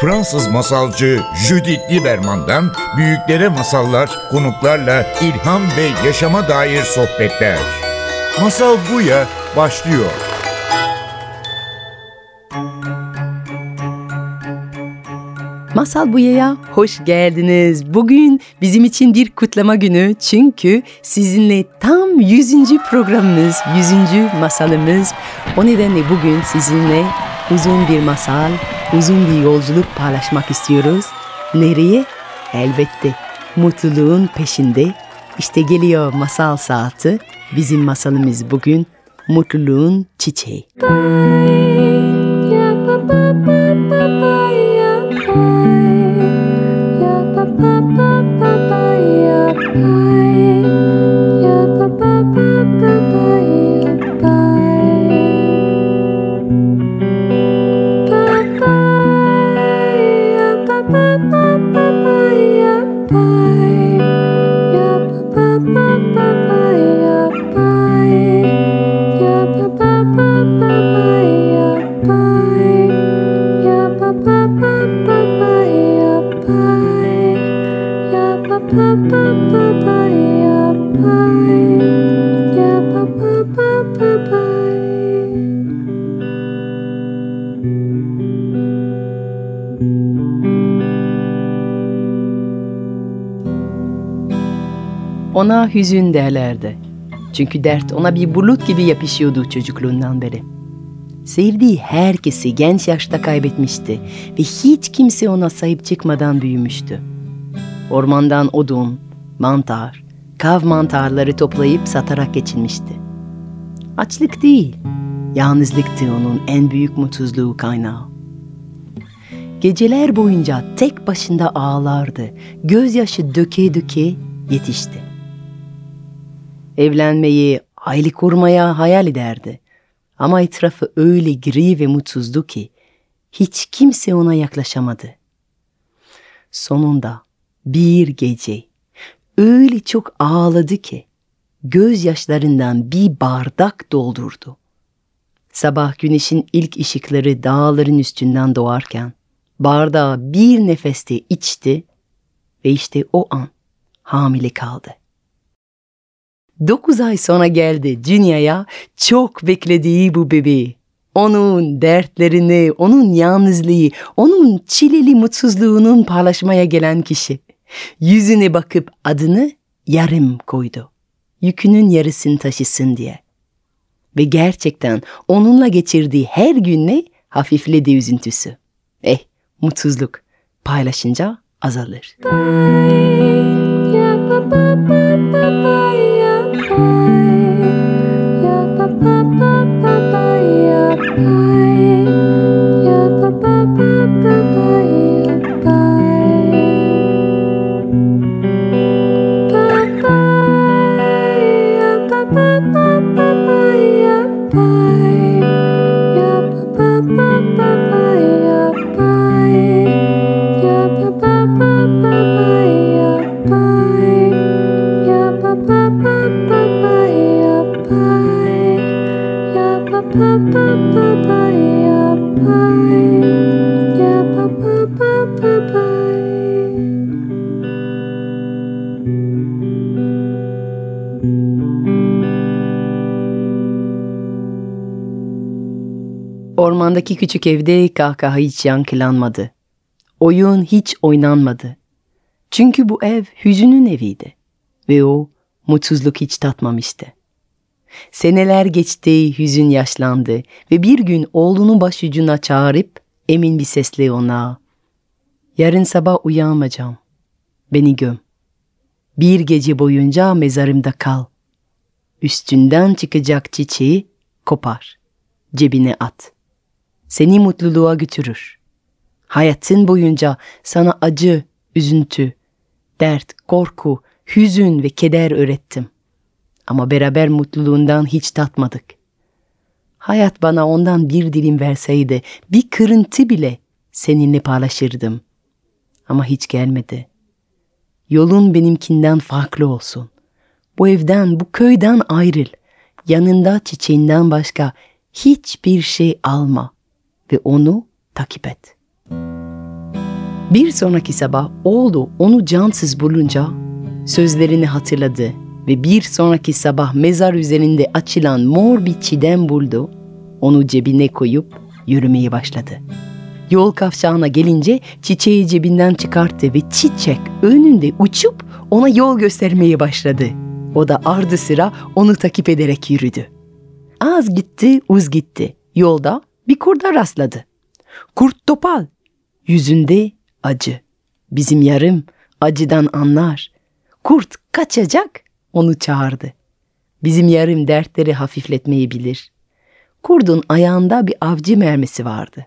Fransız masalcı Judith Lieberman'dan büyüklere masallar, konuklarla ilham ve yaşama dair sohbetler. Masal Buya başlıyor. Masal Buya'ya hoş geldiniz. Bugün bizim için bir kutlama günü çünkü sizinle tam 100. programımız, 100. masalımız. O nedenle bugün sizinle uzun bir masal, uzun bir yolculuk paylaşmak istiyoruz. Nereye? Elbette mutluluğun peşinde. İşte geliyor masal saati. Bizim masalımız bugün mutluluğun çiçeği. Ona hüzün derlerdi. Çünkü dert ona bir bulut gibi yapışıyordu çocukluğundan beri. Sevdiği herkesi genç yaşta kaybetmişti ve hiç kimse ona sahip çıkmadan büyümüştü. Ormandan odun, mantar, kav mantarları toplayıp satarak geçinmişti. Açlık değil, yalnızlıktı onun en büyük mutsuzluğu kaynağı. Geceler boyunca tek başında ağlardı, gözyaşı döke döke yetişti. Evlenmeyi, aile kurmaya hayal ederdi. Ama etrafı öyle gri ve mutsuzdu ki hiç kimse ona yaklaşamadı. Sonunda bir gece öyle çok ağladı ki gözyaşlarından bir bardak doldurdu. Sabah güneşin ilk ışıkları dağların üstünden doğarken bardağı bir nefeste içti ve işte o an hamile kaldı. Dokuz ay sonra geldi dünyaya çok beklediği bu bebeği. Onun dertlerini, onun yalnızlığı, onun çileli mutsuzluğunun paylaşmaya gelen kişi. Yüzüne bakıp adını yarım koydu. Yükünün yarısını taşısın diye. Ve gerçekten onunla geçirdiği her günle hafifledi üzüntüsü. Eh, mutsuzluk paylaşınca azalır. Thank you. Ormandaki küçük evde kahkaha hiç yankılanmadı. Oyun hiç oynanmadı. Çünkü bu ev hüzünün eviydi ve o mutsuzluk hiç tatmamıştı. Seneler geçti, hüzün yaşlandı ve bir gün oğlunu başucuna çağırıp emin bir sesle ona ''Yarın sabah uyanmayacağım, beni göm. Bir gece boyunca mezarımda kal. Üstünden çıkacak çiçeği kopar, cebine at. Seni mutluluğa götürür. Hayatın boyunca sana acı, üzüntü, dert, korku, hüzün ve keder öğrettim.'' Ama beraber mutluluğundan hiç tatmadık. Hayat bana ondan bir dilim verseydi, bir kırıntı bile seninle paylaşırdım. Ama hiç gelmedi. Yolun benimkinden farklı olsun. Bu evden, bu köyden ayrıl. Yanında çiçeğinden başka hiçbir şey alma ve onu takip et.'' Bir sonraki sabah oğlu onu cansız bulunca sözlerini hatırladı ve bir sonraki sabah mezar üzerinde açılan mor bir çiğdem buldu. Onu cebine koyup yürümeye başladı. Yol kavşağına gelince çiçeği cebinden çıkarttı ve çiçek önünde uçup ona yol göstermeye başladı. O da ardı sıra onu takip ederek yürüdü. Az gitti, uz gitti. Yolda bir kurda rastladı. Kurt topal. Yüzünde acı. Bizim yarım acıdan anlar. Kurt kaçacak, onu çağırdı. Bizim yarım dertleri hafifletmeyi bilir. Kurdun ayağında bir avcı mermisi vardı.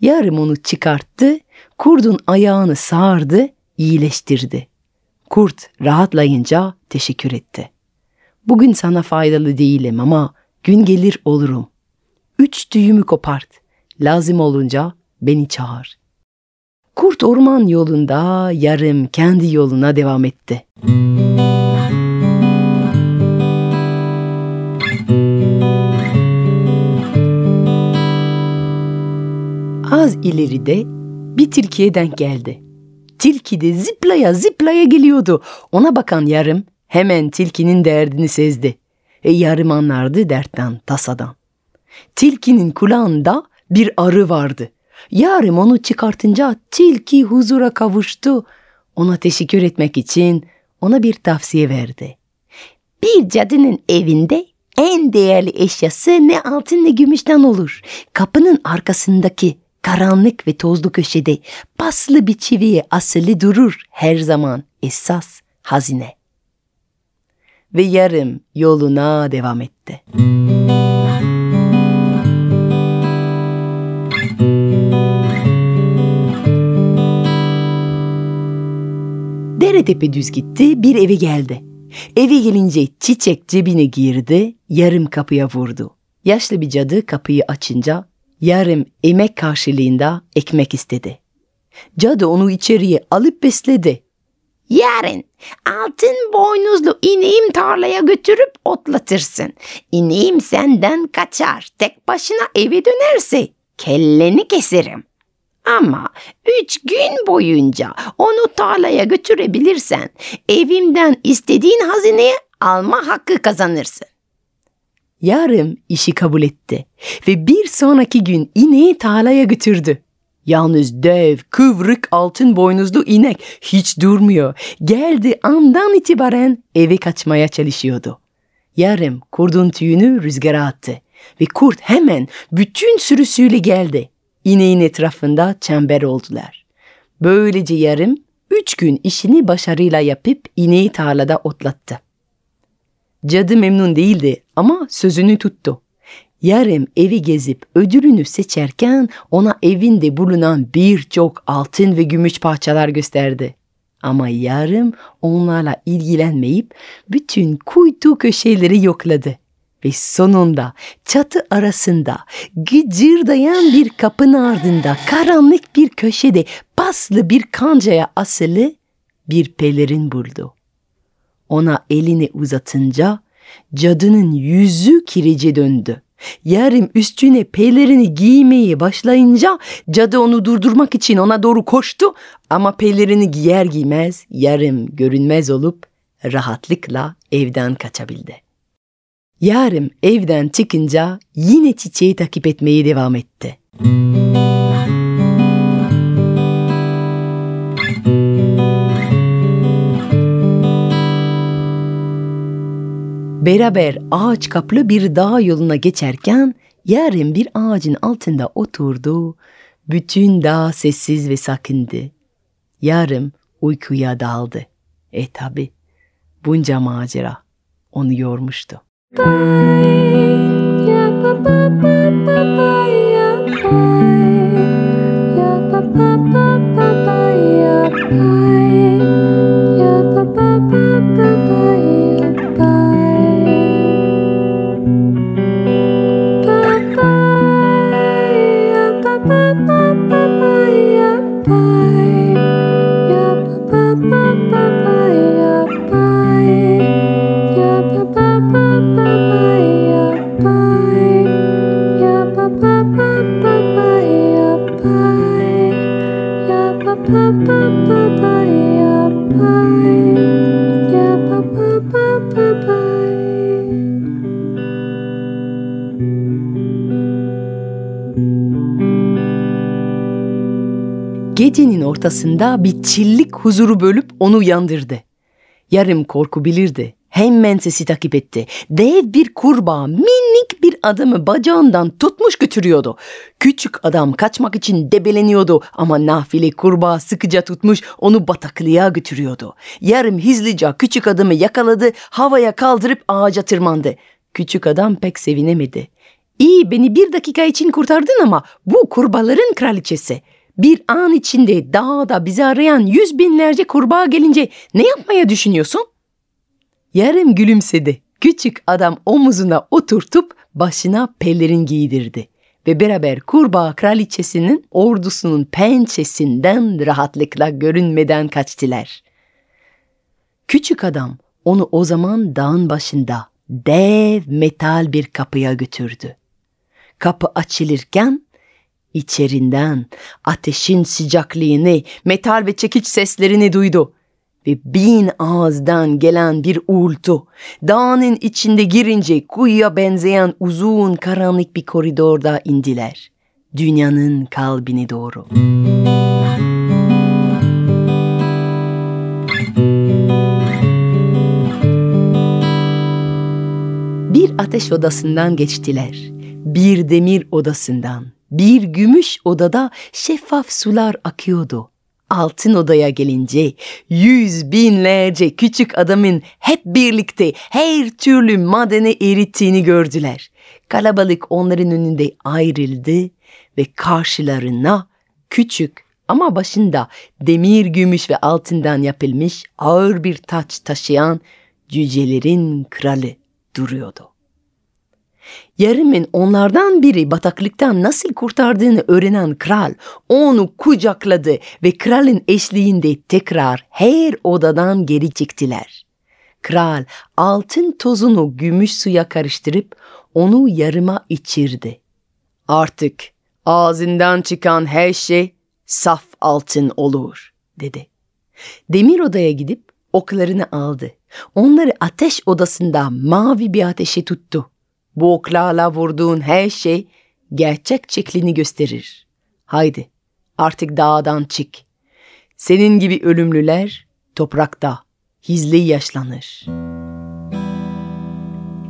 Yarım onu çıkarttı, kurdun ayağını sağardı, iyileştirdi. Kurt rahatlayınca teşekkür etti. Bugün sana faydalı değilim ama gün gelir olurum. Üç tüyümü kopart. Lazım olunca beni çağır. Kurt orman yolunda yarım kendi yoluna devam etti. Az ileride bir tilkiye denk geldi. Tilki de ziplaya ziplaya geliyordu. Ona bakan yarım hemen tilkinin derdini sezdi. E yarım anlardı dertten, tasadan. Tilkinin kulağında bir arı vardı. Yarım onu çıkartınca tilki huzura kavuştu. Ona teşekkür etmek için ona bir tavsiye verdi. Bir cadının evinde en değerli eşyası ne altın ne gümüşten olur. Kapının arkasındaki karanlık ve tozlu köşede paslı bir çiviye asılı durur her zaman esas hazine. Ve yarım yoluna devam etti. Dere tepe düz gitti, bir eve geldi. Eve gelince çiçek cebine girdi, yarım kapıya vurdu. Yaşlı bir cadı kapıyı açınca yarım emek karşılığında ekmek istedi. Cadı onu içeriye alıp besledi. Yarın altın boynuzlu ineğim tarlaya götürüp otlatırsın. İneğim senden kaçar. Tek başına eve dönerse kelleni keserim. Ama üç gün boyunca onu tarlaya götürebilirsen evimden istediğin hazineye alma hakkı kazanırsın. Yarım işi kabul etti ve bir sonraki gün ineği tarlaya götürdü. Yalnız dev, kıvrık, altın boynuzlu inek hiç durmuyor. Geldi andan itibaren eve kaçmaya çalışıyordu. Yarım kurdun tüyünü rüzgara attı ve kurt hemen bütün sürüsüyle geldi. İneğin etrafında çember oldular. Böylece yarım üç gün işini başarıyla yapıp ineği tarlada otlattı. Cadı memnun değildi ama sözünü tuttu. Yarım evi gezip ödülünü seçerken ona evinde bulunan birçok altın ve gümüş parçalar gösterdi. Ama yarım onlarla ilgilenmeyip bütün kuytu köşeleri yokladı. Ve sonunda çatı arasında gıcırdayan bir kapının ardında karanlık bir köşede paslı bir kancaya asılı bir pelerin buldu. Ona elini uzatınca cadının yüzü kirece döndü. Yarım üstüne pelerini giymeye başlayınca cadı onu durdurmak için ona doğru koştu ama pelerini giyer giymez yarım görünmez olup rahatlıkla evden kaçabildi. Yarım evden çıkınca yine çiçeği takip etmeye devam etti. Beraber ağaç kaplı bir dağ yoluna geçerken yarın bir ağacın altında oturdu. Bütün dağ sessiz ve sakındı. Yarım uykuya daldı. E tabi bunca macera onu yormuştu. Bye. Gecenin ortasında bir çillik huzuru bölüp onu uyandırdı. Yarım korku bilirdi. Hemen sesi takip etti. Dev bir kurbağa minik bir adamı bacağından tutmuş götürüyordu. Küçük adam kaçmak için debeleniyordu ama nafile kurbağa sıkıca tutmuş onu bataklığa götürüyordu. Yarım hızlıca küçük adamı yakaladı, havaya kaldırıp ağaca tırmandı. Küçük adam pek sevinemedi. İyi beni bir dakika için kurtardın ama bu kurbağaların kraliçesi. Bir an içinde dağda bizi arayan yüz binlerce kurbağa gelince ne yapmaya düşünüyorsun? Yarım gülümsedi. Küçük adam omuzuna oturtup başına pelerin giydirdi ve beraber kurbağa kraliçesinin ordusunun pençesinden rahatlıkla görünmeden kaçtılar. Küçük adam onu o zaman dağın başında dev metal bir kapıya götürdü. Kapı açılırken içerinden ateşin sıcaklığını, metal ve çekiç seslerini duydu ve bin ağızdan gelen bir uğultu. Dağının içinde girince kuyuya benzeyen uzun karanlık bir koridorda indiler. Dünyanın kalbine doğru. Bir ateş odasından geçtiler. Bir demir odasından. Bir gümüş odada şeffaf sular akıyordu. Altın odaya gelince yüz binlerce küçük adamın hep birlikte her türlü madeni erittiğini gördüler. Kalabalık onların önünde ayrıldı ve karşılarına küçük ama başında demir, gümüş ve altından yapılmış ağır bir taç taşıyan cücelerin kralı duruyordu. Yarımın onlardan biri bataklıktan nasıl kurtardığını öğrenen kral onu kucakladı ve kralın eşliğinde tekrar her odadan geri çıktılar. Kral altın tozunu gümüş suya karıştırıp onu yarıma içirdi. Artık ağzından çıkan her şey saf altın olur dedi. Demir odaya gidip oklarını aldı. Onları ateş odasında mavi bir ateşe tuttu. Bu oklarla vurduğun her şey gerçek şeklini gösterir. Haydi artık dağdan çık. Senin gibi ölümlüler toprakta hizli yaşlanır.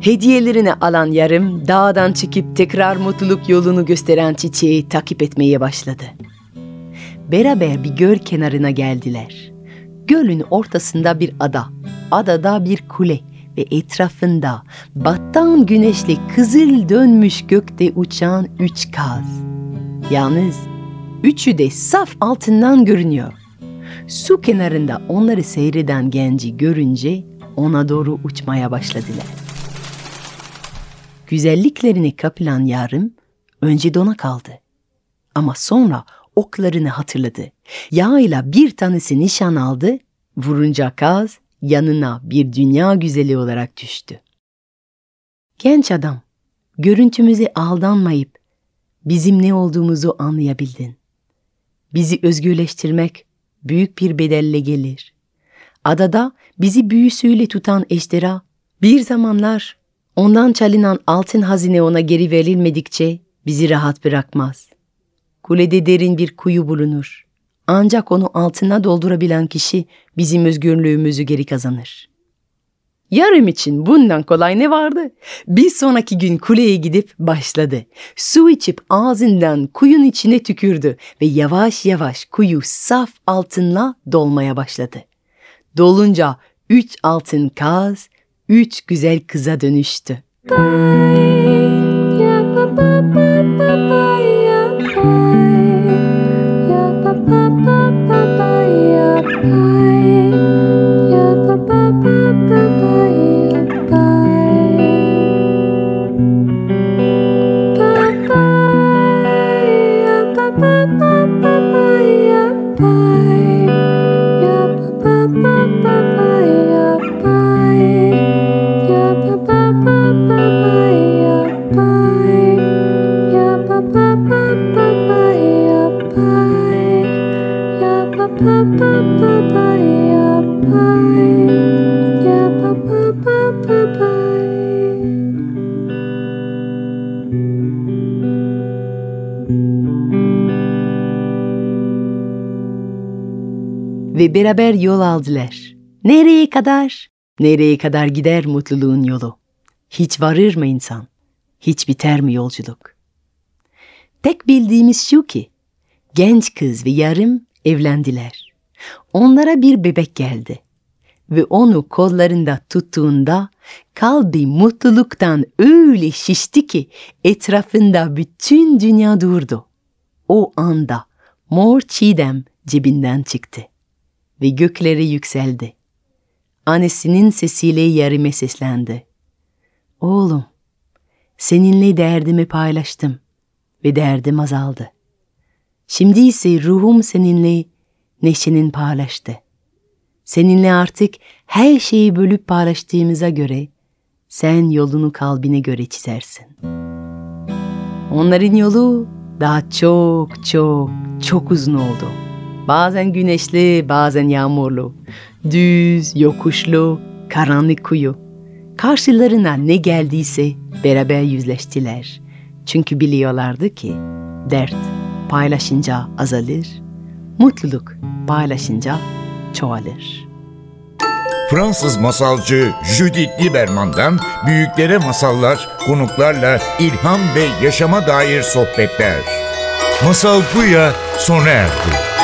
Hediyelerini alan yarım dağdan çıkıp tekrar mutluluk yolunu gösteren çiçeği takip etmeye başladı. Beraber bir göl kenarına geldiler. Gölün ortasında bir ada, adada bir kule ve etrafında battan güneşli kızıl dönmüş gökte uçan üç kaz. Yalnız üçü de saf altından görünüyor. Su kenarında onları seyreden genci görünce ona doğru uçmaya başladılar. Güzelliklerini kapılan yarım önce dona kaldı. Ama sonra oklarını hatırladı. Yağıyla bir tanesi nişan aldı, vurunca kaz yanına bir dünya güzeli olarak düştü. Genç adam, görüntümüze aldanmayıp bizim ne olduğumuzu anlayabildin. Bizi özgürleştirmek büyük bir bedelle gelir. Adada bizi büyüsüyle tutan eşdera bir zamanlar ondan çalınan altın hazine ona geri verilmedikçe bizi rahat bırakmaz. Kulede derin bir kuyu bulunur. Ancak onu altına doldurabilen kişi bizim özgürlüğümüzü geri kazanır. Yarım için bundan kolay ne vardı? Bir sonraki gün kuleye gidip başladı. Su içip ağzından kuyun içine tükürdü ve yavaş yavaş kuyu saf altınla dolmaya başladı. Dolunca üç altın kaz, üç güzel kıza dönüştü. Bye. Ve beraber yol aldılar. Nereye kadar? Nereye kadar gider mutluluğun yolu? Hiç varır mı insan? Hiç biter mi yolculuk? Tek bildiğimiz şu ki, genç kız ve yarım evlendiler. Onlara bir bebek geldi ve onu kollarında tuttuğunda kalbi mutluluktan öyle şişti ki etrafında bütün dünya durdu. O anda mor çiğdem cebinden çıktı ve göklere yükseldi. Annesinin sesiyle yarime seslendi. Oğlum, seninle derdimi paylaştım ve derdim azaldı. Şimdi ise ruhum seninle neşenin paylaştı. Seninle artık her şeyi bölüp paylaştığımıza göre sen yolunu kalbine göre çizersin. Onların yolu daha çok çok çok uzun oldu. Bazen güneşli, bazen yağmurlu. Düz, yokuşlu, karanlık kuyu. Karşılarına ne geldiyse beraber yüzleştiler. Çünkü biliyorlardı ki dert paylaşınca azalır, mutluluk paylaşınca çoğalır. Fransız masalcı Judith Lieberman'dan büyüklere masallar, konuklarla ilham ve yaşama dair sohbetler. Masal Buya sona erdi.